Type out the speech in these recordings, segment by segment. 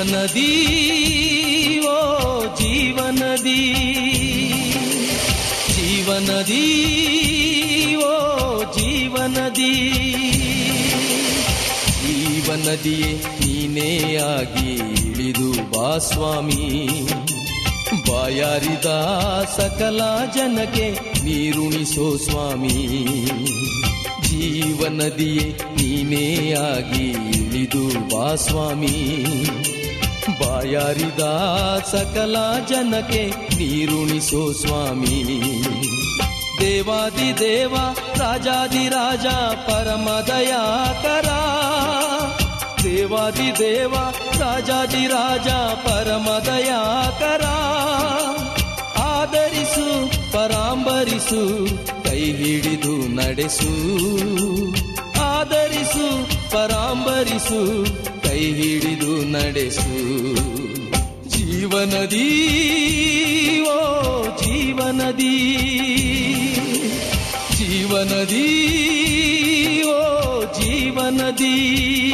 ಜೀವನದಿ, ಓ ಜೀವನದಿ. ಜೀವನದಿ, ಓ ಜೀವನದಿ. ಜೀವನದಿಯೇ ನೀನೇ ಆಗಿ ಇಳಿದು ಬಾ ಸ್ವಾಮಿ. ಬಾಯಾರಿದ ಸಕಲ ಜನಕ್ಕೆ ನೀರುಣಿಸೋ ಸ್ವಾಮಿ. ಜೀವನದಿಯೇ ನೀನೇ ಆಗಿ ಇಳಿದು ಬಾ ಸ್ವಾಮಿ. ಬಾಯಾರಿದ ಸಕಲ ಜನಕ್ಕೆ ನೀರುಣಿಸೋ ಸ್ವಾಮಿ. ದೇವಾದಿ ದೇವ, ರಾಜಾದಿ ರಾಜ, ಪರಮ ದಯಾಕರ. ದೇವಾದಿ ದೇವ, ರಾಜಾದಿ ರಾಜ, ಪರಮ ದಯಾಕರ. ಆದರಿಸು ಪರಾಂಬರಿಸು, ಕೈ ಹಿಡಿದು ನಡೆಸು. ಆದರಿಸು ಪರಾಂಬರಿಸು ಕೈ ಹಿಡಿದು ನಡೆಸು. ಜೀವನದಿ ಓ ಜೀವನದಿ. ಜೀವನದಿ ಓ ಜೀವನದಿ.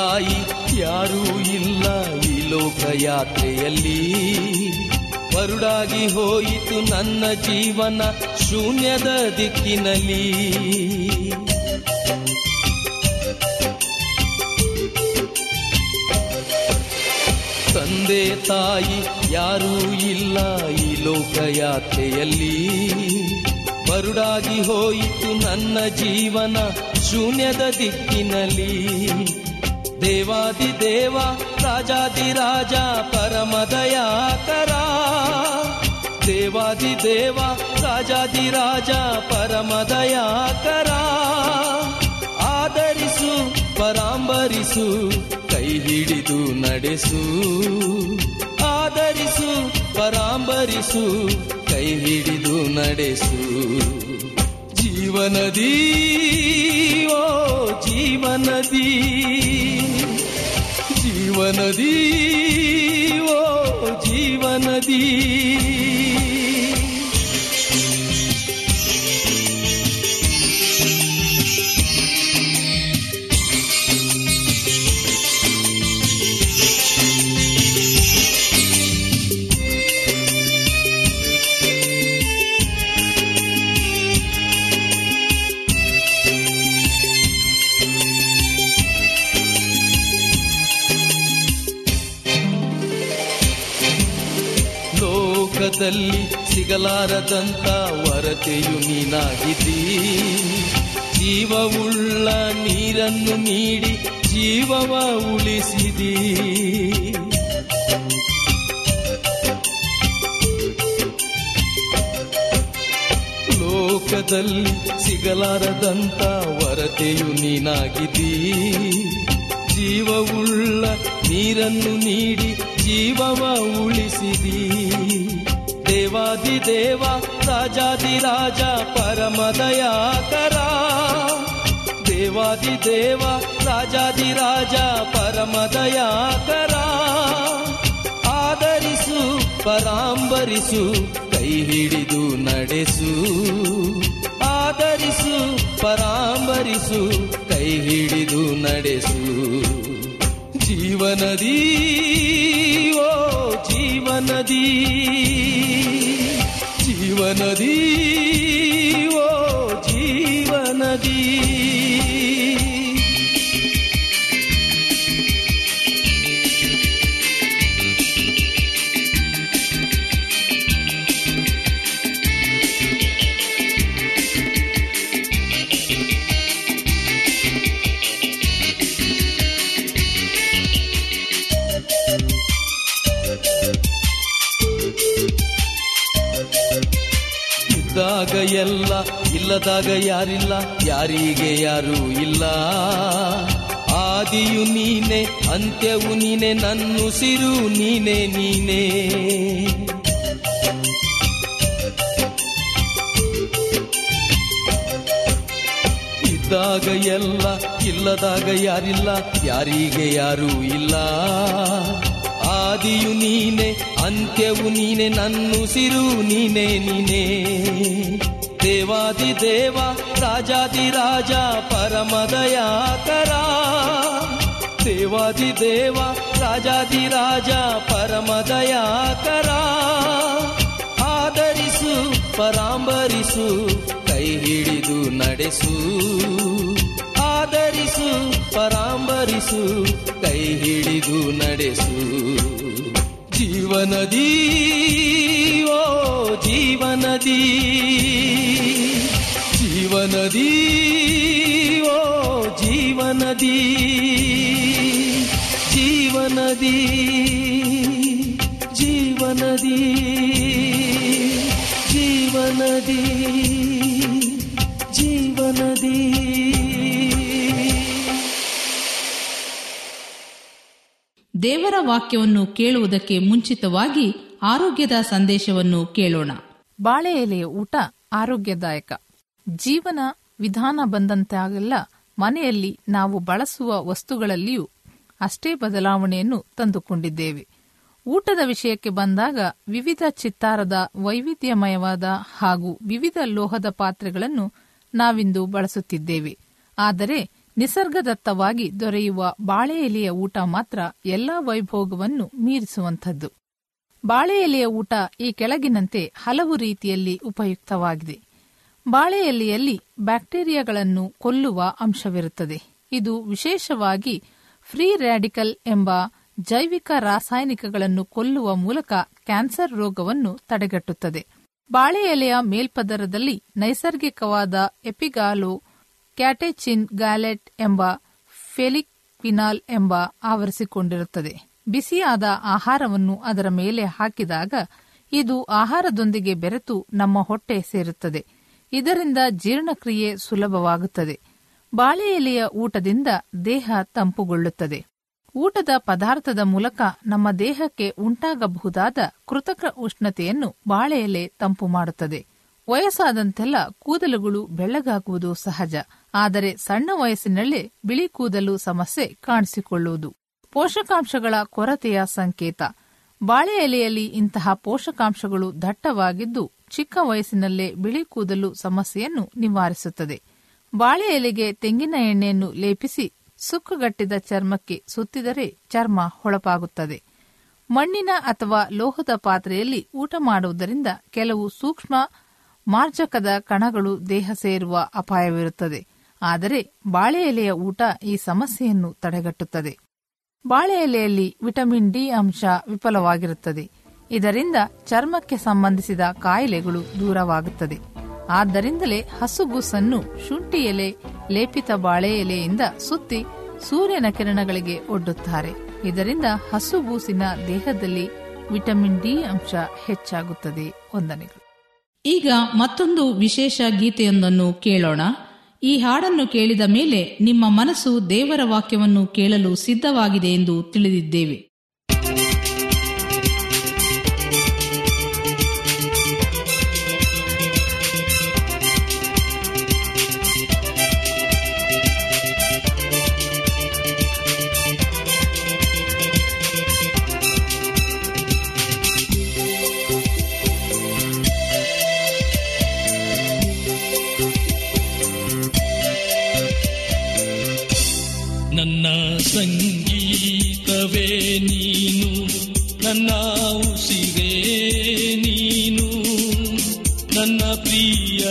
ತಾಯಿ ಯಾರೂ ಇಲ್ಲ ಈ ಲೋಕಯಾತ್ರೆಯಲ್ಲಿ. ಬರುಡಾಗಿ ಹೋಯಿತು ನನ್ನ ಜೀವನ ಶೂನ್ಯದ ದಿಕ್ಕಿನಲ್ಲಿ. ತಂದೆ ತಾಯಿ ಯಾರೂ ಇಲ್ಲ ಈ ಲೋಕಯಾತ್ರೆಯಲ್ಲಿ. ಬರುಡಾಗಿ ಹೋಯಿತು ನನ್ನ ಜೀವನ ಶೂನ್ಯದ ದಿಕ್ಕಿನಲ್ಲಿ. ದೇವಾದಿ ದೇವ, ರಾಜಾದಿ ರಾಜ ಪರಮ ದಯಾಕರ ದೇವಾದಿ ದೇವ, ರಾಜಾದಿ ರಾಜ ಪರಮ ದಯಾಕರ ಆದರಿಸು ಪರಾಂಬರಿಸು, ಕೈ ಹಿಡಿದು ನಡೆಸು. ಆದರಿಸು ಪರಾಂಬರಿಸು, ಕೈ ಹಿಡಿದು ನಡೆಸು. ಜೀವನದಿ ಓ ಜೀವನದಿ. ಜೀವನದಿ ಓ ಜೀವನದಿ. ಸಿಗಲಾರದಂತ ವರತೆಯು ನೀನಾಗಿದ್ದೀ. ಜೀವವುಳ್ಳ ನೀರನ್ನು ನೀಡಿ ಜೀವವ ಉಳಿಸಿದೀ. ಲೋಕದಲ್ಲಿ ಸಿಗಲಾರದಂತ ವರತೆಯು ನೀನಾಗಿದ್ದೀ. ಜೀವವುಳ್ಳ ನೀರನ್ನು ನೀಡಿ ಜೀವವ ಉಳಿಸಿದೀ. ದೇವಾದಿ ದೇವ, ರಾಜಾದಿ ರಾಜ, ಪರಮದಯಾಕರ. ದೇವಾದಿ ದೇವ, ರಾಜಾದಿ ರಾಜ, ಪರಮದಯಾಕರ. ಆದರಿಸು ಪರಾಂಬರಿಸು, ಕೈ ಹಿಡಿದು ನಡೆಸು. ಆದರಿಸು ಪರಾಂಬರಿಸು, ಕೈ ಹಿಡಿದು ನಡೆಸು. ಜೀವನದಿ ಓ ಜೀವನದಿ. ಜೀವನದಿ ಓ ಜೀವನದಿ. ಇದ್ದಾಗ ಎಲ್ಲ, ಇಲ್ಲದಾಗ ಯಾರಿಲ್ಲ, ಯಾರಿಗೆ ಯಾರೂ ಇಲ್ಲ. ಆದಿಯು ನೀನೆ, ಅಂತ್ಯವು ನೀನೆ, ನನ್ನುಸಿರು ನೀನೆ, ನೀನೇ. ಇದ್ದಾಗ ಎಲ್ಲ, ಇಲ್ಲದಾಗ ಯಾರಿಲ್ಲ, ಯಾರಿಗೆ ಯಾರೂ ಇಲ್ಲ. ಆದಿಯು ನೀನೆ, ಅಂತ್ಯವು ನೀನೆ, ನನ್ನುಸಿರು ನೀನೆ ನೀನೆ. ದೇವಾದಿ ದೇವ, ರಾಜಾದಿ ರಾಜ, ಪರಮದಯಾಕರ. ದೇವಾದಿ ದೇವ, ರಾಜಾದಿ ರಾಜ, ಪರಮದಯಾಕರ. ಆದರಿಸು ಪರಾಂಬರಿಸು, ಕೈ ಹಿಡಿದು ನಡೆಸು. ಆದರಿಸು ಪರಾಂಬರಿಸು ಕೈ ಹಿಡಿದು ನಡೆಸು. ಜೀವನದಿ ಓ ಜೀವನದಿ. ಜೀವನದಿ ಓ ಜೀವನದಿ. ಜೀವನದಿ ಜೀವನದಿ. ಜೀವನದಿ ಜೀವನದಿ. ದೇವರ ವಾಕ್ಯವನ್ನು ಕೇಳುವುದಕ್ಕೆ ಮುಂಚಿತವಾಗಿ ಆರೋಗ್ಯದ ಸಂದೇಶವನ್ನು ಕೇಳೋಣ. ಬಾಳೆ ಎಲೆಯ ಊಟ ಆರೋಗ್ಯದಾಯಕ. ಜೀವನ ವಿಧಾನ ಬಂದಂತಾಗೆಲ್ಲ ಮನೆಯಲ್ಲಿ ನಾವು ಬಳಸುವ ವಸ್ತುಗಳಲ್ಲಿಯೂ ಅಷ್ಟೇ ಬದಲಾವಣೆಯನ್ನು ತಂದುಕೊಂಡಿದ್ದೇವೆ. ಊಟದ ವಿಷಯಕ್ಕೆ ಬಂದಾಗ ವಿವಿಧ ಚಿತ್ತಾರದ ವೈವಿಧ್ಯಮಯವಾದ ಹಾಗೂ ವಿವಿಧ ಲೋಹದ ಪಾತ್ರೆಗಳನ್ನು ನಾವಿಂದು ಬಳಸುತ್ತಿದ್ದೇವೆ. ಆದರೆ ನಿಸರ್ಗದತ್ತವಾಗಿ ದೊರೆಯುವ ಬಾಳೆ ಎಲೆಯ ಊಟ ಮಾತ್ರ ಎಲ್ಲಾ ವೈಭೋಗವನ್ನು ಮೀರಿಸುವಂಥದ್ದು. ಬಾಳೆ ಎಲೆಯ ಊಟ ಈ ಕೆಳಗಿನಂತೆ ಹಲವು ರೀತಿಯಲ್ಲಿ ಉಪಯುಕ್ತವಾಗಿದೆ. ಬಾಳೆ ಎಲೆಯಲ್ಲಿ ಬ್ಯಾಕ್ಟೀರಿಯಾಗಳನ್ನು ಕೊಲ್ಲುವ ಅಂಶವಿರುತ್ತದೆ. ಇದು ವಿಶೇಷವಾಗಿ ಫ್ರೀ ರ್ಯಾಡಿಕಲ್ ಎಂಬ ಜೈವಿಕ ರಾಸಾಯನಿಕಗಳನ್ನು ಕೊಲ್ಲುವ ಮೂಲಕ ಕ್ಯಾನ್ಸರ್ ರೋಗವನ್ನು ತಡೆಗಟ್ಟುತ್ತದೆ. ಬಾಳೆ ಎಲೆಯ ಮೇಲ್ಪದರದಲ್ಲಿ ನೈಸರ್ಗಿಕವಾದ ಎಪಿಗಾಲೋ ಕ್ಯಾಟೆಚಿನ್ ಗ್ಯಾಲೆಟ್ ಎಂಬ ಫೆಲಿಕ್ ಪಿನಾಲ್ ಎಂಬ ಆವರಿಸಿಕೊಂಡಿರುತ್ತದೆ. ಬಿಸಿಯಾದ ಆಹಾರವನ್ನು ಅದರ ಮೇಲೆ ಹಾಕಿದಾಗ ಇದು ಆಹಾರದೊಂದಿಗೆ ಬೆರೆತು ನಮ್ಮ ಹೊಟ್ಟೆ ಸೇರುತ್ತದೆ. ಇದರಿಂದ ಜೀರ್ಣಕ್ರಿಯೆ ಸುಲಭವಾಗುತ್ತದೆ. ಬಾಳೆ ಎಲೆಯ ಊಟದಿಂದ ದೇಹ ತಂಪುಗೊಳ್ಳುತ್ತದೆ. ಊಟದ ಪದಾರ್ಥದ ಮೂಲಕ ನಮ್ಮ ದೇಹಕ್ಕೆ ಉಂಟಾಗಬಹುದಾದ ಕೃತಕ ಉಷ್ಣತೆಯನ್ನು ಬಾಳೆ ಎಲೆ ತಂಪು ಮಾಡುತ್ತದೆ. ವಯಸ್ಸಾದಂತೆಲ್ಲ ಕೂದಲುಗಳು ಬೆಳ್ಳಗಾಗುವುದು ಸಹಜ. ಆದರೆ ಸಣ್ಣ ವಯಸ್ಸಿನಲ್ಲೇ ಬಿಳಿ ಕೂದಲು ಸಮಸ್ಯೆ ಕಾಣಿಸಿಕೊಳ್ಳುವುದು. ಪೋಷಕಾಂಶಗಳ ಕೊರತೆಯ ಸಂಕೇತ. ಬಾಳೆ ಎಲೆಯಲ್ಲಿ ಇಂತಹ ಪೋಷಕಾಂಶಗಳು ದಟ್ಟವಾಗಿದ್ದು ಚಿಕ್ಕ ವಯಸ್ಸಿನಲ್ಲೇ ಬಿಳಿ ಕೂದಲು ಸಮಸ್ಯೆಯನ್ನು ನಿವಾರಿಸುತ್ತದೆ. ಬಾಳೆ ಎಲೆಗೆ ತೆಂಗಿನ ಎಣ್ಣೆಯನ್ನು ಲೇಪಿಸಿ ಸುಕ್ಕುಗಟ್ಟಿದ ಚರ್ಮಕ್ಕೆ ಸುತ್ತಿದರೆ ಚರ್ಮ ಹೊಳಪಾಗುತ್ತದೆ. ಮಣ್ಣಿನ ಅಥವಾ ಲೋಹದ ಪಾತ್ರೆಯಲ್ಲಿ ಊಟ ಮಾಡುವುದರಿಂದ ಕೆಲವು ಸೂಕ್ಷ್ಮ ಮಾರ್ಜಕದ ಕಣಗಳು ದೇಹ ಸೇರುವ ಅಪಾಯವಿರುತ್ತದೆ. ಆದರೆ ಬಾಳೆ ಎಲೆಯ ಊಟ ಈ ಸಮಸ್ಯೆಯನ್ನು ತಡೆಗಟ್ಟುತ್ತದೆ. ಬಾಳೆ ಎಲೆಯಲ್ಲಿ ವಿಟಮಿನ್ ಡಿ ಅಂಶ ವಿಫಲವಾಗಿರುತ್ತದೆ. ಇದರಿಂದ ಚರ್ಮಕ್ಕೆ ಸಂಬಂಧಿಸಿದ ಕಾಯಿಲೆಗಳು ದೂರವಾಗುತ್ತದೆ. ಆದ್ದರಿಂದಲೇ ಹಸುಗೂಸನ್ನು ಶುಂಠಿ ಎಲೆ, ಲೇಪಿತ ಬಾಳೆ ಎಲೆಯಿಂದ ಸುತ್ತಿ ಸೂರ್ಯನ ಕಿರಣಗಳಿಗೆ ಒಡ್ಡುತ್ತಾರೆ. ಇದರಿಂದ ಹಸುಗೂಸಿನ ದೇಹದಲ್ಲಿ ವಿಟಮಿನ್ ಡಿ ಅಂಶ ಹೆಚ್ಚಾಗುತ್ತದೆ. ವಂದನೆಗಳು ಈಗ ಮತ್ತೊಂದು ವಿಶೇಷ ಗೀತೆಯೊಂದನ್ನು ಕೇಳೋಣ. ಈ ಹಾಡನ್ನು ಕೇಳಿದ ಮೇಲೆ ನಿಮ್ಮ ಮನಸ್ಸು ದೇವರ ವಾಕ್ಯವನ್ನು ಕೇಳಲು ಸಿದ್ಧವಾಗಿದೆ ಎಂದು ತಿಳಿದಿದ್ದೇವೆ. ಉಸಿರೇ ನೀನು ನನ್ನ ಪ್ರಿಯ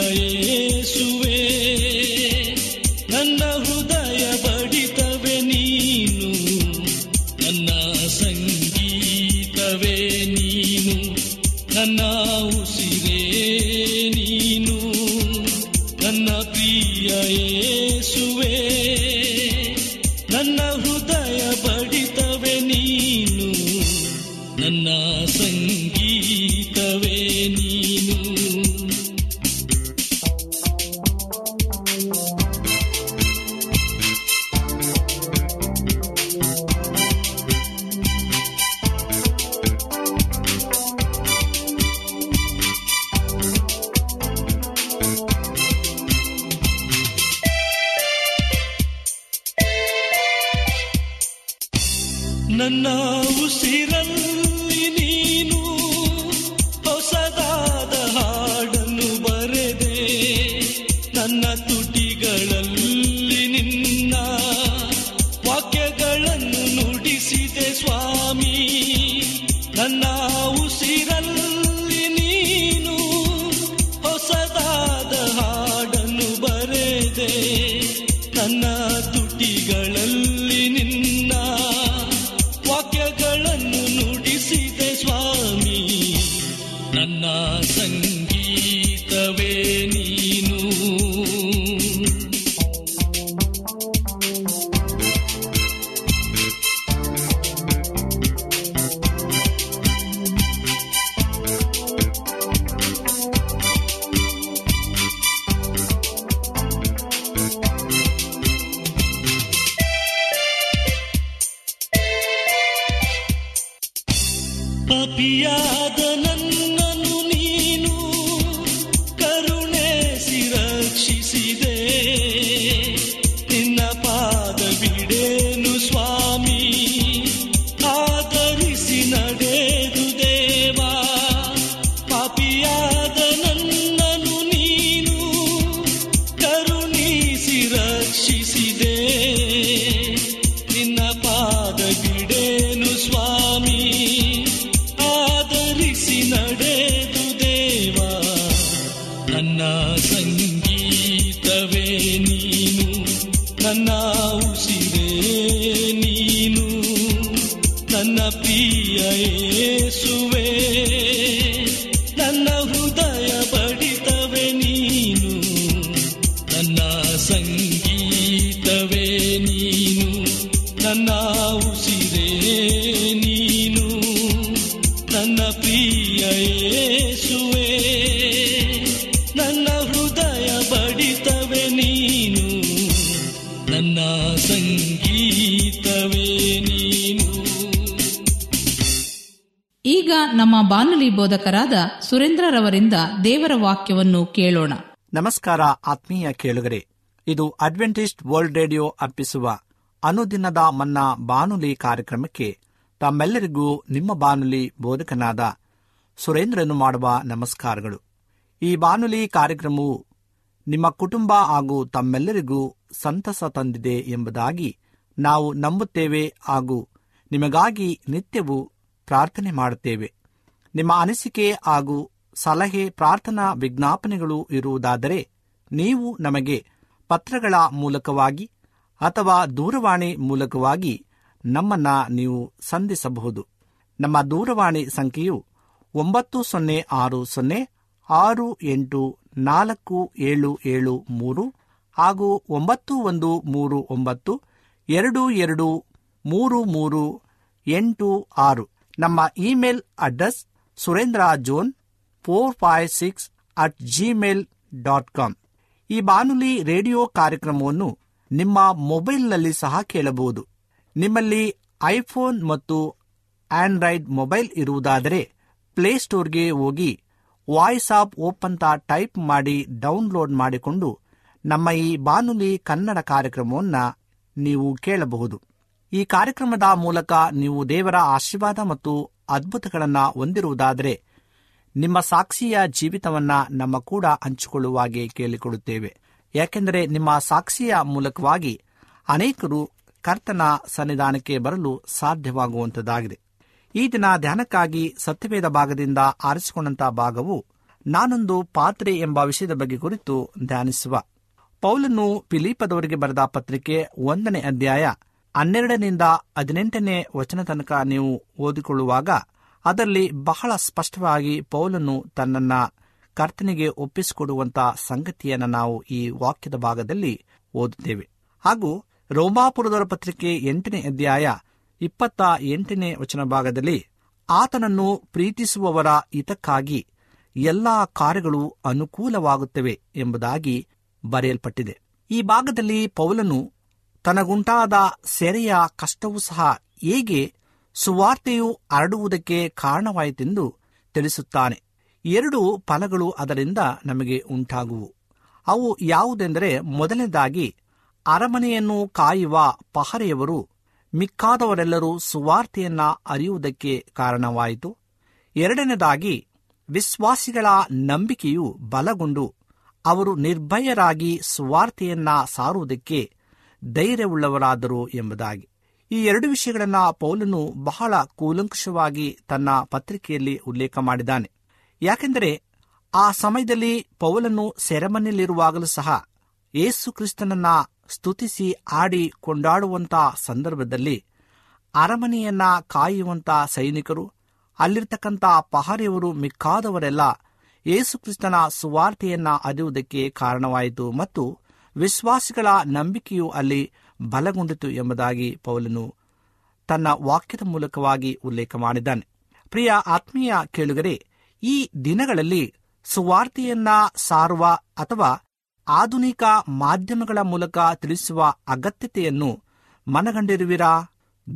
ನನ್ನ ಉಸಿರಲ್ಲಿ ನನ್ನ ಪ್ರಿಯ ಯೇಸುವೆ ನನ್ನ ಹೃದಯ ಬಾನುಲಿ ಬೋಧಕರಾದ ಸುರೇಂದ್ರರವರಿಂದ ದೇವರ ವಾಕ್ಯವನ್ನು ಕೇಳೋಣ. ನಮಸ್ಕಾರ ಆತ್ಮೀಯ ಕೇಳುಗರೆ, ಇದು ಅಡ್ವೆಂಟಿಸ್ಟ್ ವರ್ಲ್ಡ್ ರೇಡಿಯೋ ಅರ್ಪಿಸುವ ಅನುದಿನದ ಮನ್ನಾ ಬಾನುಲಿ ಕಾರ್ಯಕ್ರಮಕ್ಕೆ ತಮ್ಮೆಲ್ಲರಿಗೂ ನಿಮ್ಮ ಬಾನುಲಿ ಬೋಧಕನಾದ ಸುರೇಂದ್ರನು ಮಾಡುವ ನಮಸ್ಕಾರಗಳು. ಈ ಬಾನುಲಿ ಕಾರ್ಯಕ್ರಮವು ನಿಮ್ಮ ಕುಟುಂಬ ಹಾಗೂ ತಮ್ಮೆಲ್ಲರಿಗೂ ಸಂತಸ ತಂದಿದೆ ಎಂಬುದಾಗಿ ನಾವು ನಂಬುತ್ತೇವೆ ಹಾಗೂ ನಿಮಗಾಗಿ ನಿತ್ಯವೂ ಪ್ರಾರ್ಥನೆ ಮಾಡುತ್ತೇವೆ. ನಿಮ್ಮ ಅನಿಸಿಕೆ ಹಾಗೂ ಸಲಹೆ, ಪ್ರಾರ್ಥನಾ ವಿಜ್ಞಾಪನೆಗಳು ಇರುವುದಾದರೆ ನೀವು ನಮಗೆ ಪತ್ರಗಳ ಮೂಲಕವಾಗಿ ಅಥವಾ ದೂರವಾಣಿ ಮೂಲಕವಾಗಿ ನಮ್ಮನ್ನ ನೀವು ಸಂಧಿಸಬಹುದು. ನಮ್ಮ ದೂರವಾಣಿ ಸಂಖ್ಯೆಯು ಒಂಬತ್ತು ಸೊನ್ನೆ ಆರು ಸೊನ್ನೆ ಆರು ಎಂಟು ನಾಲ್ಕು ಏಳು ಏಳು ಮೂರು ಹಾಗೂ ಒಂಬತ್ತು ಒಂದು ಮೂರು ಒಂಬತ್ತು ಎರಡು ಎರಡು ಮೂರು ಮೂರು ಎಂಟು ಆರು. ನಮ್ಮ email address Surendra four five six at Gmail dot com. ಈ ಬಾನುಲಿ ರೇಡಿಯೋ ಕಾರ್ಯಕ್ರಮವನ್ನು ನಿಮ್ಮ ಮೊಬೈಲ್ನಲ್ಲಿ ಸಹ ಕೇಳಬಹುದು. ನಿಮ್ಮಲ್ಲಿ ಐಫೋನ್ ಮತ್ತು ಆಂಡ್ರಾಯ್ಡ್ ಮೊಬೈಲ್ ಇರುವುದಾದರೆ ಪ್ಲೇಸ್ಟೋರ್ಗೆ ಹೋಗಿ ವಾಯ್ಸ್ ಆಫ್ ಓಪನ್ ತ ಟೈಪ್ ಮಾಡಿ ಡೌನ್ಲೋಡ್ ಮಾಡಿಕೊಂಡು ನಮ್ಮ ಈ ಬಾನುಲಿ ಕನ್ನಡ ಕಾರ್ಯಕ್ರಮವನ್ನು ನೀವು ಕೇಳಬಹುದು. ಈ ಕಾರ್ಯಕ್ರಮದ ಮೂಲಕ ನೀವು ದೇವರ ಆಶೀರ್ವಾದ ಮತ್ತು ಅದ್ಭುತಗಳನ್ನು ಹೊಂದಿರುವುದಾದರೆ ನಿಮ್ಮ ಸಾಕ್ಷಿಯ ಜೀವಿತವನ್ನ ನಮ್ಮ ಕೂಡ ಹಂಚಿಕೊಳ್ಳುವಾಗೆ ಕೇಳಿಕೊಡುತ್ತೇವೆ. ಯಾಕೆಂದರೆ ನಿಮ್ಮ ಸಾಕ್ಷಿಯ ಮೂಲಕವಾಗಿ ಅನೇಕರು ಕರ್ತನ ಸನ್ನಿಧಾನಕ್ಕೆ ಬರಲು ಸಾಧ್ಯವಾಗುವಂತದಾಗಿದೆ ಈ ದಿನ ಧ್ಯಾನಕ್ಕಾಗಿ ಸತ್ಯವೇದ ಭಾಗದಿಂದ ಆರಿಸಿಕೊಂಡಂತ ಭಾಗವು ನಾನೊಂದು ಪಾತ್ರೆ ಎಂಬ ವಿಷಯದ ಬಗ್ಗೆ ಕುರಿತು ಧ್ಯಾನಿಸುವ. ಪೌಲನು ಫಿಲಿಪದವರಿಗೆ ಬರೆದ ಪತ್ರಿಕೆ ಒಂದನೇ ಅಧ್ಯಾಯ ಹನ್ನೆರಡನಿಂದ ಹದಿನೆಂಟನೇ ವಚನ ತನಕ ನೀವು ಓದಿಕೊಳ್ಳುವಾಗ ಅದರಲ್ಲಿ ಬಹಳ ಸ್ಪಷ್ಟವಾಗಿ ಪೌಲನು ತನ್ನನ್ನ ಕರ್ತನಿಗೆ ಒಪ್ಪಿಸಿಕೊಡುವಂಥ ಸಂಗತಿಯನ್ನು ನಾವು ಈ ವಾಕ್ಯದ ಭಾಗದಲ್ಲಿ ಓದುತ್ತೇವೆ. ಹಾಗೂ ರೋಮಾಪುರದವರ ಪತ್ರಿಕೆ ಎಂಟನೇ ಅಧ್ಯಾಯ ಇಪ್ಪತ್ತ ಎಂಟನೇ ವಚನ ಭಾಗದಲ್ಲಿ ಆತನನ್ನು ಪ್ರೀತಿಸುವವರ ಹಿತಕ್ಕಾಗಿ ಎಲ್ಲಾ ಕಾರ್ಯಗಳು ಅನುಕೂಲವಾಗುತ್ತವೆ ಎಂಬುದಾಗಿ ಬರೆಯಲ್ಪಟ್ಟಿದೆ. ಈ ಭಾಗದಲ್ಲಿ ಪೌಲನು ತನಗುಂಟಾದ ಸೆರೆಯ ಕಷ್ಟವೂ ಸಹ ಹೇಗೆ ಸುವಾರ್ತೆಯು ಹರಡುವುದಕ್ಕೆ ಕಾರಣವಾಯಿತೆಂದು ತಿಳಿಸುತ್ತಾನೆ. ಎರಡು ಫಲಗಳು ಅದರಿಂದ ನಮಗೆ ಉಂಟಾಗುವು. ಅವು ಯಾವುದೆಂದರೆ ಮೊದಲನೇದಾಗಿ, ಅರಮನೆಯನ್ನು ಕಾಯುವ ಪಹರೆಯವರು ಮಿಕ್ಕಾದವರೆಲ್ಲರೂ ಸುವಾರ್ತೆಯನ್ನ ಅರಿಯುವುದಕ್ಕೆ ಕಾರಣವಾಯಿತು. ಎರಡನೇದಾಗಿ, ವಿಶ್ವಾಸಿಗಳ ನಂಬಿಕೆಯು ಬಲಗೊಂಡು ಅವರು ನಿರ್ಭಯರಾಗಿ ಸುವಾರ್ತೆಯನ್ನ ಸಾರುವುದಕ್ಕೆ ಧೈರ್ಯವುಳ್ಳವರಾದರು ಎಂಬುದಾಗಿ. ಈ ಎರಡು ವಿಷಯಗಳನ್ನ ಪೌಲನು ಬಹಳ ಕೂಲಂಕುಷವಾಗಿ ತನ್ನ ಪತ್ರಿಕೆಯಲ್ಲಿ ಉಲ್ಲೇಖ ಮಾಡಿದ್ದಾನೆ. ಯಾಕೆಂದರೆ ಆ ಸಮಯದಲ್ಲಿ ಪೌಲನು ಸೆರೆಮನೆಯಲ್ಲಿರುವಾಗಲೂ ಸಹ ಯೇಸು ಕ್ರಿಸ್ತನನ್ನ ಸ್ತುತಿಸಿ ಆಡಿ ಕೊಂಡಾಡುವಂತ ಸಂದರ್ಭದಲ್ಲಿ ಅರಮನೆಯನ್ನ ಕಾಯುವಂತ ಸೈನಿಕರು ಅಲ್ಲಿರ್ತಕ್ಕಂಥ ಪಹರೆಯವರು ಮಿಕ್ಕಾದವರೆಲ್ಲ ಯೇಸುಕ್ರಿಸ್ತನ ಸುವಾರ್ತೆಯನ್ನ ಅರಿಯುವುದಕ್ಕೆ ಕಾರಣವಾಯಿತು ಮತ್ತು ವಿಶ್ವಾಸಿಗಳ ನಂಬಿಕೆಯು ಅಲ್ಲಿ ಬಲಗೊಂಡಿತು ಎಂಬುದಾಗಿ ಪೌಲನು ತನ್ನ ವಾಕ್ಯದ ಮೂಲಕವಾಗಿ ಉಲ್ಲೇಖ ಮಾಡಿದ್ದಾನೆ. ಪ್ರಿಯ ಆತ್ಮೀಯ ಕೇಳುಗರೆ, ಈ ದಿನಗಳಲ್ಲಿ ಸುವಾರ್ತೆಯನ್ನ ಸಾರುವ ಅಥವಾ ಆಧುನಿಕ ಮಾಧ್ಯಮಗಳ ಮೂಲಕ ತಿಳಿಸುವ ಅಗತ್ಯತೆಯನ್ನು ಮನಗಂಡಿರುವಿರಾ?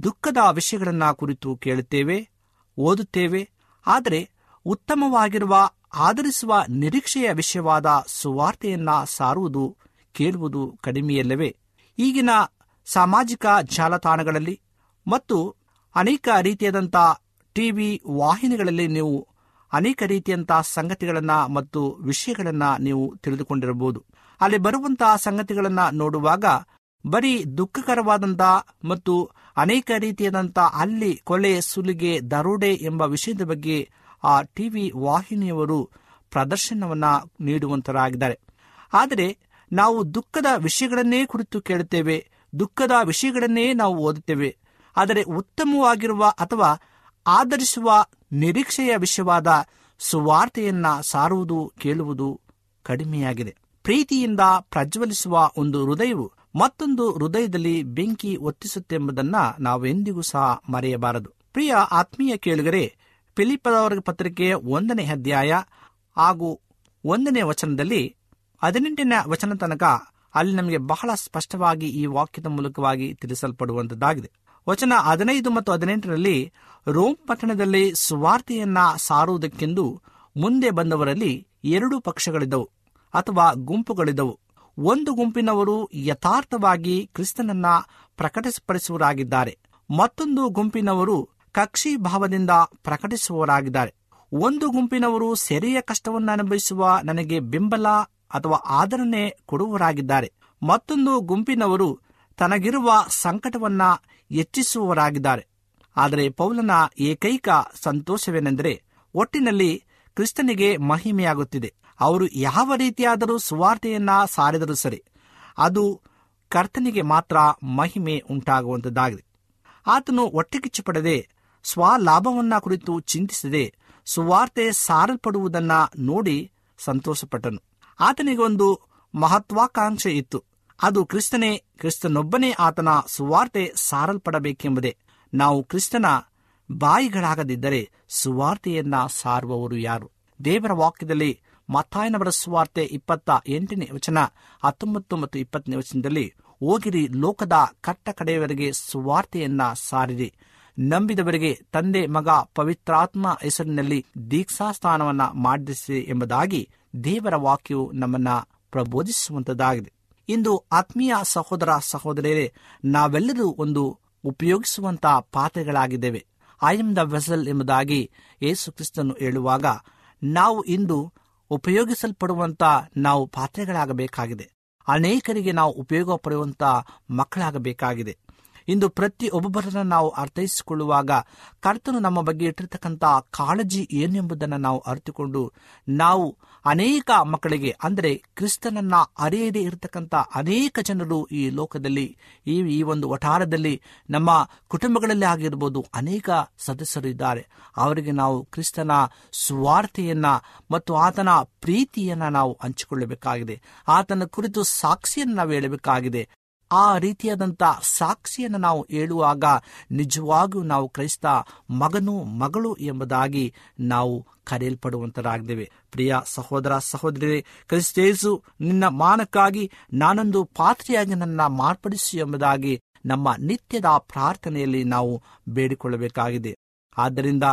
ದುಃಖದ ವಿಷಯಗಳನ್ನ ಕುರಿತು ಕೇಳುತ್ತೇವೆ, ಓದುತ್ತೇವೆ, ಆದರೆ ಉತ್ತಮವಾಗಿರುವ, ಆಧರಿಸುವ ನಿರೀಕ್ಷೆಯ ವಿಷಯವಾದ ಸುವಾರ್ತೆಯನ್ನ ಸಾರುವುದು ಕೇಳುವುದು ಕಡಿಮೆಯಲ್ಲವೇ? ಈಗಿನ ಸಾಮಾಜಿಕ ಜಾಲತಾಣಗಳಲ್ಲಿ ಮತ್ತು ಅನೇಕ ರೀತಿಯಾದಂಥ ಟಿವಿ ವಾಹಿನಿಗಳಲ್ಲಿ ನೀವು ಅನೇಕ ರೀತಿಯಂತಹ ಸಂಗತಿಗಳನ್ನು ಮತ್ತು ವಿಷಯಗಳನ್ನು ನೀವು ತಿಳಿದುಕೊಂಡಿರಬಹುದು. ಅಲ್ಲಿ ಬರುವಂತಹ ಸಂಗತಿಗಳನ್ನು ನೋಡುವಾಗ ಬರೀ ದುಃಖಕರವಾದಂಥ ಮತ್ತು ಅನೇಕ ರೀತಿಯಾದಂಥ ಅಲ್ಲಿ ಕೊಲೆ, ಸುಲಿಗೆ, ದರೋಡೆ ಎಂಬ ವಿಷಯದ ಬಗ್ಗೆ ಆ ಟಿವಿ ವಾಹಿನಿಯವರು ಪ್ರದರ್ಶನವನ್ನ ನೀಡುವಂತರಾಗಿದ್ದಾರೆ. ಆದರೆ ನಾವು ದುಃಖದ ವಿಷಯಗಳನ್ನೇ ಕುರಿತು ಕೇಳುತ್ತೇವೆ. ದುಃಖದ ವಿಷಯಗಳನ್ನೇ ನಾವು ಓದುತ್ತೇವೆ. ಆದರೆ ಉತ್ತಮವಾಗಿರುವ ಅಥವಾ ಆಧರಿಸುವ ನಿರೀಕ್ಷೆಯ ವಿಷಯವಾದ ಸುವಾರ್ತೆಯನ್ನ ಸಾರುವುದು, ಕೇಳುವುದು ಕಡಿಮೆಯಾಗಿದೆ. ಪ್ರೀತಿಯಿಂದ ಪ್ರಜ್ವಲಿಸುವ ಒಂದು ಹೃದಯವು ಮತ್ತೊಂದು ಹೃದಯದಲ್ಲಿ ಬೆಂಕಿ ಒತ್ತಿಸುತ್ತೆಂಬುದನ್ನ ನಾವೆಂದಿಗೂ ಸಹ ಮರೆಯಬಾರದು. ಪ್ರಿಯ ಆತ್ಮೀಯ ಕೇಳುಗರೆ ಫಿಲಿಪದವರ ಪತ್ರಿಕೆ ಒಂದನೇ ಅಧ್ಯಾಯ ಹಾಗೂ ಒಂದನೇ ವಚನದಲ್ಲಿ ಹದಿನೆಂಟನೇ ವಚನ ತನಕ ಅಲ್ಲಿ ನಮಗೆ ಬಹಳ ಸ್ಪಷ್ಟವಾಗಿ ಈ ವಾಕ್ಯದ ಮೂಲಕವಾಗಿ ತಿಳಿಸಲ್ಪಡುವಂತದ್ದಾಗಿದೆ. ವಚನ ಹದಿನೈದು ಮತ್ತು ಹದಿನೆಂಟರಲ್ಲಿ ರೋಮ್ ಪಟ್ಟಣದಲ್ಲಿ ಸುವಾರ್ತೆಯನ್ನ ಸಾರುವುದಕ್ಕೆಂದು ಮುಂದೆ ಬಂದವರಲ್ಲಿ ಎರಡು ಪಕ್ಷಗಳಿದ್ದವು ಅಥವಾ ಗುಂಪುಗಳಿದ್ದವು. ಒಂದು ಗುಂಪಿನವರು ಯಥಾರ್ಥವಾಗಿ ಕ್ರಿಸ್ತನನ್ನ ಪ್ರಕಟಿಸಪಡಿಸುವರಾಗಿದ್ದಾರೆ ಮತ್ತೊಂದು ಗುಂಪಿನವರು ಕಕ್ಷಿ ಭಾವದಿಂದ ಪ್ರಕಟಿಸುವವರಾಗಿದ್ದಾರೆ. ಒಂದು ಗುಂಪಿನವರು ಸೆರೆಯ ಕಷ್ಟವನ್ನು ಅನುಭವಿಸುವ ನನಗೆ ಬೆಂಬಲ ಅಥವಾ ಆದರಣೆ ಕೊಡುವವರಾಗಿದ್ದಾರೆ. ಮತ್ತೊಂದು ಗುಂಪಿನವರು ತನಗಿರುವ ಸಂಕಟವನ್ನ ಹೆಚ್ಚಿಸುವವರಾಗಿದ್ದಾರೆ. ಆದರೆ ಪೌಲನ ಏಕೈಕ ಸಂತೋಷವೇನೆಂದರೆ ಒಟ್ಟಿನಲ್ಲಿ ಕ್ರಿಸ್ತನಿಗೆ ಮಹಿಮೆಯಾಗುತ್ತಿದೆ. ಅವರು ಯಾವ ರೀತಿಯಾದರೂ ಸುವಾರ್ತೆಯನ್ನ ಸಾರಿದರೂ ಸರಿ, ಅದು ಕರ್ತನಿಗೆ ಮಾತ್ರ ಮಹಿಮೆ ಉಂಟಾಗುವಂತದ್ದಾಗಿದೆ. ಆತನು ಒಟ್ಟಿಗಿಚ್ಚು ಪಡೆದೆ ಸ್ವಲಾಭವನ್ನ ಕುರಿತು ಚಿಂತಿಸದೆ ಸುವಾರ್ತೆ ಸಾರಲ್ಪಡುವುದನ್ನ ನೋಡಿ ಸಂತೋಷಪಟ್ಟನು. ಆತನಿಗೊಂದು ಮಹತ್ವಾಕಾಂಕ್ಷೆ ಇತ್ತು. ಅದು ಕ್ರಿಸ್ತನೇ, ಕ್ರಿಸ್ತನೊಬ್ಬನೇ ಆತನ ಸುವಾರ್ತೆ ಸಾರಲ್ಪಡಬೇಕೆಂಬುದೇ. ನಾವು ಕ್ರಿಸ್ತನ ಬಾಯಿಗಳಾಗದಿದ್ದರೆ ಸುವಾರ್ತೆಯನ್ನ ಸಾರುವವರು ಯಾರು? ದೇವರ ವಾಕ್ಯದಲ್ಲಿ ಮತ್ತಾಯನವರ ಸುವಾರ್ತೆ ಇಪ್ಪತ್ತ ಎಂಟನೇ ವಚನ, ಹತ್ತೊಂಬತ್ತು ಮತ್ತು ಇಪ್ಪತ್ತನೇ ವಚನದಲ್ಲಿ, ಹೋಗಿರಿ, ಲೋಕದ ಕಟ್ಟ ಕಡೆಯವರೆಗೆ ಸುವಾರ್ತೆಯನ್ನ ಸಾರಿರಿ. ನಂಬಿದವರಿಗೆ ತಂದೆ ಮಗ ಪವಿತ್ರಾತ್ಮ ಹೆಸರಿನಲ್ಲಿ ದೀಕ್ಷಾಸ್ಥಾನವನ್ನ ಮಾಡಿಸಿದೆ ಎಂಬುದಾಗಿ ದೇವರ ವಾಕ್ಯವು ನಮ್ಮನ್ನ ಪ್ರಬೋಧಿಸುವಂತದ್ದಾಗಿದೆ. ಇಂದು ಆತ್ಮೀಯ ಸಹೋದರ ಸಹೋದರಿಯರೇ, ನಾವೆಲ್ಲರೂ ಒಂದು ಉಪಯೋಗಿಸುವಂತಹ ಪಾತ್ರೆಗಳಾಗಿದ್ದೇವೆ. ಐ ಎಂ ದ ವೆಸಲ್ ಎಂಬುದಾಗಿ ಯೇಸು ಕ್ರಿಸ್ತನು ಹೇಳುವಾಗ, ನಾವು ಇಂದು ಉಪಯೋಗಿಸಲ್ಪಡುವಂತ ನಾವು ಪಾತ್ರೆಗಳಾಗಬೇಕಾಗಿದೆ. ಅನೇಕರಿಗೆ ನಾವು ಉಪಯೋಗ ಪಡೆಯುವಂತ ಮಕ್ಕಳಾಗಬೇಕಾಗಿದೆ. ಇಂದು ಪ್ರತಿ ಒಬ್ಬೊಬ್ಬರನ್ನ ನಾವು ಅರ್ಥೈಸಿಕೊಳ್ಳುವಾಗ ಕರ್ತನು ನಮ್ಮ ಬಗ್ಗೆ ಇಟ್ಟಿರ್ತಕ್ಕಂಥ ಕಾಳಜಿ ಏನೆಂಬುದನ್ನು ನಾವು ಅರಿತುಕೊಂಡು ನಾವು ಅನೇಕ ಮಕ್ಕಳಿಗೆ, ಅಂದರೆ ಕ್ರಿಸ್ತನನ್ನ ಅರಿಯದೇ ಇರತಕ್ಕಂಥ ಅನೇಕ ಜನರು ಈ ಲೋಕದಲ್ಲಿ, ಈ ಈ ಒಂದು ವಠಾರದಲ್ಲಿ, ನಮ್ಮ ಕುಟುಂಬಗಳಲ್ಲಿ ಆಗಿರ್ಬೋದು ಅನೇಕ ಸದಸ್ಯರು ಇದ್ದಾರೆ. ಅವರಿಗೆ ನಾವು ಕ್ರಿಸ್ತನ ಸ್ವಾರ್ಥೆಯನ್ನ ಮತ್ತು ಆತನ ಪ್ರೀತಿಯನ್ನ ನಾವು ಹಂಚಿಕೊಳ್ಳಬೇಕಾಗಿದೆ. ಆತನ ಕುರಿತು ಸಾಕ್ಷಿಯನ್ನು ನಾವು ಹೇಳಬೇಕಾಗಿದೆ. ಆ ರೀತಿಯಾದಂಥ ಸಾಕ್ಷಿಯನ್ನು ನಾವು ಹೇಳುವಾಗ ನಿಜವಾಗಿಯೂ ನಾವು ಕ್ರೈಸ್ತ ಮಗನು ಮಗಳು ಎಂಬುದಾಗಿ ನಾವು ಕರೆಯಲ್ಪಡುವಂತರಾಗಿದ್ದೇವೆ. ಪ್ರಿಯ ಸಹೋದರ ಸಹೋದರಿ ಕ್ರಿಸ್ತೇಸು ನಿನ್ನ ಮಾನಕ್ಕಾಗಿ ನಾನೊಂದು ಪಾತ್ರೆಯಾಗಿ ನನ್ನ ಮಾರ್ಪಡಿಸಿ ಎಂಬುದಾಗಿ ನಮ್ಮ ನಿತ್ಯದ ಪ್ರಾರ್ಥನೆಯಲ್ಲಿ ನಾವು ಬೇಡಿಕೊಳ್ಳಬೇಕಾಗಿದೆ. ಆದ್ದರಿಂದ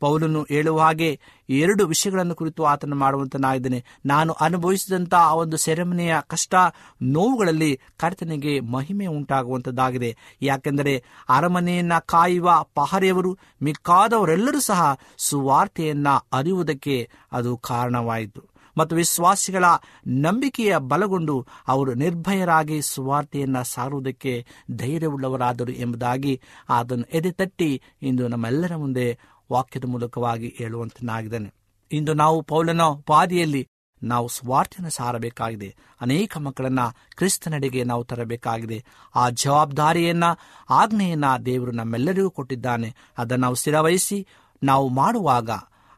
ಪೌಲನು ಹೇಳುವ ಹಾಗೆ ಎರಡು ವಿಷಯಗಳನ್ನು ಕುರಿತು ಆತನು ಮಾಡುವಂತನಾಗಿದ್ದೇನೆ. ನಾನು ಅನುಭವಿಸಿದಂತಹ ಆ ಒಂದು ಸೆರೆಮನೆಯ ಕಷ್ಟ ನೋವುಗಳಲ್ಲಿ ಕರ್ತನಿಗೆ ಮಹಿಮೆ ಉಂಟಾಗುವಂತದ್ದಾಗಿದೆ. ಯಾಕೆಂದರೆ ಅರಮನೆಯನ್ನ ಕಾಯುವ ಪಹರೆಯವರು, ಮಿಕ್ಕಾದವರೆಲ್ಲರೂ ಸಹ ಸುವಾರ್ತೆಯನ್ನ ಅರಿಯುವುದಕ್ಕೆ ಅದು ಕಾರಣವಾಯಿತು. ಮತ್ತು ವಿಶ್ವಾಸಿಗಳ ನಂಬಿಕೆಯ ಬಲಗೊಂಡು ಅವರು ನಿರ್ಭಯರಾಗಿ ಸುವಾರ್ತೆಯನ್ನ ಸಾರುವುದಕ್ಕೆ ಧೈರ್ಯವುಳ್ಳವರಾದರು ಎಂಬುದಾಗಿ ಅದನ್ನು ಎದೆತಟ್ಟಿ ಇಂದು ನಮ್ಮೆಲ್ಲರ ಮುಂದೆ ವಾಕ್ಯದ ಮೂಲಕವಾಗಿ ಹೇಳುವಂತನಾಗಿದ್ದಾನೆ. ಇಂದು ನಾವು ಪೌಲನ ಉಪಾದಿಯಲ್ಲಿ ನಾವು ಸ್ವಾರ್ಥನ ಸಾರಬೇಕಾಗಿದೆ. ಅನೇಕ ಮಕ್ಕಳನ್ನ ಕ್ರಿಸ್ತನಡೆಗೆ ನಾವು ತರಬೇಕಾಗಿದೆ. ಆ ಜವಾಬ್ದಾರಿಯನ್ನ, ಆಜ್ಞೆಯನ್ನ ದೇವರು ನಮ್ಮೆಲ್ಲರಿಗೂ ಕೊಟ್ಟಿದ್ದಾನೆ. ಅದನ್ನು ನಾವು ಸ್ಥಿರವಹಿಸಿ ನಾವು ಮಾಡುವಾಗ,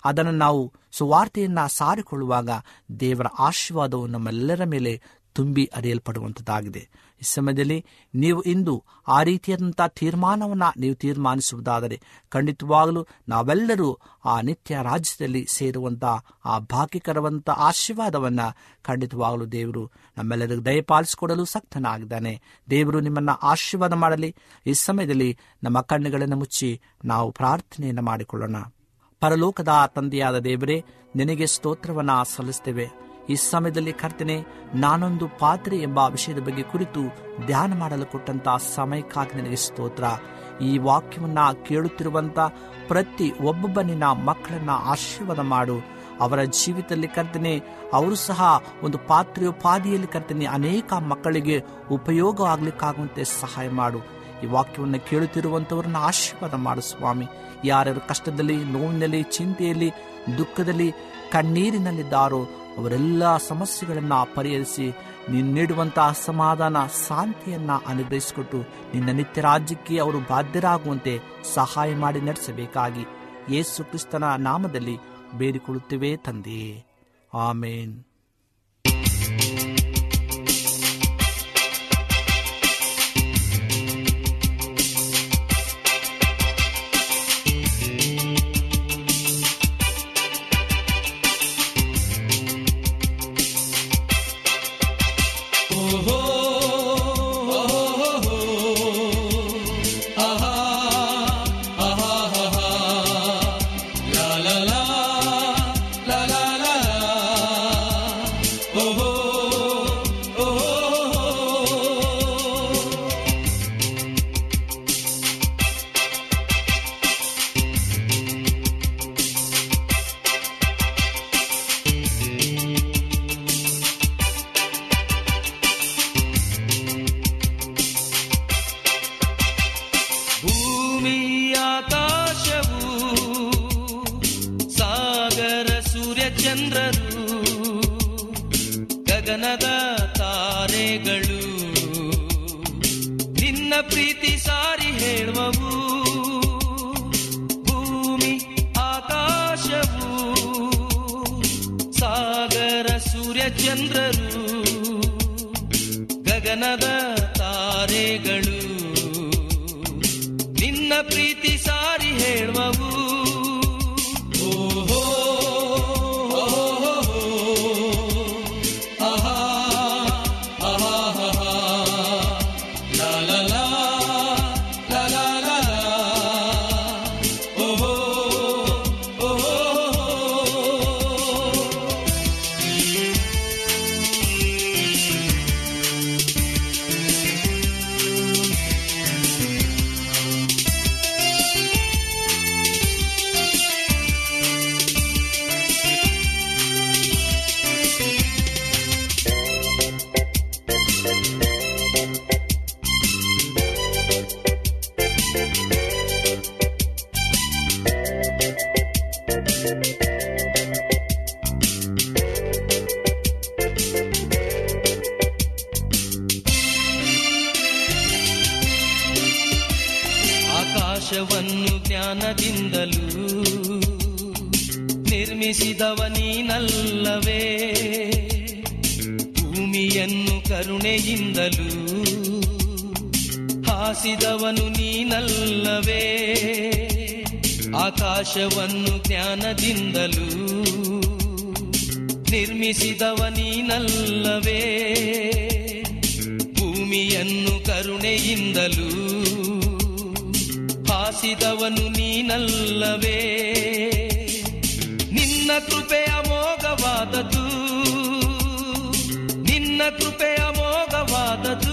ಅದನ್ನು ನಾವು ಸುವಾರ್ತೆಯನ್ನ ಸಾರಿಕೊಳ್ಳುವಾಗ ದೇವರ ಆಶೀರ್ವಾದವು ನಮ್ಮೆಲ್ಲರ ಮೇಲೆ ತುಂಬಿ ಅರಿಯಲ್ಪಡುವಂಥದ್ದಾಗಿದೆ ಈ ಸಮಯದಲ್ಲಿ ನೀವು ಇಂದು ಆ ರೀತಿಯಾದಂಥ ತೀರ್ಮಾನವನ್ನು ನೀವು ತೀರ್ಮಾನಿಸುವುದಾದರೆ ಖಂಡಿತವಾಗಲೂ ನಾವೆಲ್ಲರೂ ಆ ನಿತ್ಯ ರಾಜ್ಯದಲ್ಲಿ ಸೇರುವಂಥ ಆ ಭಾಗ್ಯಕರವಂತ ಆಶೀರ್ವಾದವನ್ನು ಖಂಡಿತವಾಗಲೂ ದೇವರು ನಮ್ಮೆಲ್ಲರಿಗೂ ದಯಪಾಲಿಸಿಕೊಡಲು ಸಕ್ತನಾಗಿದ್ದಾನೆ. ದೇವರು ನಿಮ್ಮನ್ನು ಆಶೀರ್ವಾದ ಮಾಡಲಿ. ಈ ಸಮಯದಲ್ಲಿ ನಮ್ಮ ಕಣ್ಣುಗಳನ್ನು ಮುಚ್ಚಿ ನಾವು ಪ್ರಾರ್ಥನೆಯನ್ನು ಮಾಡಿಕೊಳ್ಳೋಣ. ಪರಲೋಕದ ತಂದೆಯಾದ ದೇವರೇ, ನಿನಗೆ ಸ್ತೋತ್ರವನ್ನ ಸಲ್ಲಿಸ್ತೇವೆ ಈ ಸಮಯದಲ್ಲಿ ಕರ್ತನೆ, ನಾನೊಂದು ಪಾತ್ರೆ ಎಂಬ ವಿಷಯದ ಬಗ್ಗೆ ಕುರಿತು ಧ್ಯಾನ ಮಾಡಲು ಕೊಟ್ಟಂತಹ ಸಮಯಕ್ಕಾಗಿ ನನಗೆ ಸ್ತೋತ್ರ. ಈ ವಾಕ್ಯವನ್ನ ಕೇಳುತ್ತಿರುವಂತ ಪ್ರತಿ ಒಬ್ಬೊಬ್ಬನಿನ ಮಕ್ಕಳನ್ನ ಆಶೀರ್ವಾದ ಮಾಡು. ಅವರ ಜೀವಿತದಲ್ಲಿ ಕರ್ತನೆ, ಅವರು ಸಹ ಒಂದು ಪಾತ್ರೆಯೋಪಾದಿಯಲ್ಲಿ ಕರ್ತನೆ ಅನೇಕ ಮಕ್ಕಳಿಗೆ ಉಪಯೋಗ ಆಗ್ಲಿಕ್ಕಾಗುವಂತೆ ಸಹಾಯ ಮಾಡು. ಈ ವಾಕ್ಯವನ್ನು ಕೇಳುತ್ತಿರುವಂತವರನ್ನ ಆಶೀರ್ವಾದ ಮಾಡು ಸ್ವಾಮಿ. ಯಾರ್ಯಾರು ಕಷ್ಟದಲ್ಲಿ, ನೋವಿನಲ್ಲಿ, ಚಿಂತೆಯಲ್ಲಿ, ದುಃಖದಲ್ಲಿ, ಕಣ್ಣೀರಿನಲ್ಲಿದ್ದಾರೋ ಅವರೆಲ್ಲ ಸಮಸ್ಯೆಗಳನ್ನು ಪರಿಹರಿಸಿ ನೀನು ನೀಡುವಂತಹ ಸಮಾಧಾನ, ಶಾಂತಿಯನ್ನು ಅನುಗ್ರಹಿಸಿಕೊಟ್ಟು ನಿನ್ನ ನಿತ್ಯ ರಾಜ್ಯಕ್ಕೆ ಅವರು ಬಾಧ್ಯರಾಗುವಂತೆ ಸಹಾಯ ಮಾಡಿ ನಡೆಸಬೇಕಾಗಿ ಯೇಸು ಕ್ರಿಸ್ತನ ನಾಮದಲ್ಲಿ ಬೇಡಿಕೊಳ್ಳುತ್ತೇವೆ ತಂದೆಯೇ ಆಮೇನ್. ಚಂದ್ರರು ಗಗನದ ತಾರೆಗಳು. ನಿನ್ನ ಪ್ರೀತಿ ಸಾರಿ ಹೇಳುವವು ಭೂಮಿ ಆಕಾಶವು. ಸಾಗರ ಸೂರ್ಯ ಚಂದ್ರರು ಗಗನದ ತಾರೆಗಳು. ಹಾಸಿದವನು ನೀನಲ್ಲವೇ. ಆಕಾಶವನ್ನು ಜ್ಞಾನದಿಂದಲೂ ನಿರ್ಮಿಸಿದವ ನೀನಲ್ಲವೇ. ಭೂಮಿಯನ್ನು ಕರುಣೆಯಿಂದಲೂ ಹಾಸಿದವನು ನೀನಲ್ಲವೇ. ನಿನ್ನ ಕೃಪೆಯ ಮೋಘವಾದದು ನಿನ್ನ ಕೃಪೆಯ ಮೋಘವಾದದು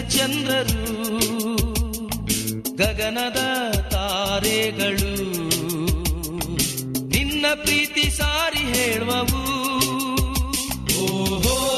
ಚಂದ್ರರು ಗಗನದ ತಾರೆಗಳು. ನಿನ್ನ ಪ್ರೀತಿ ಸಾರಿ ಹೇಳುವವು. ಓಹೋ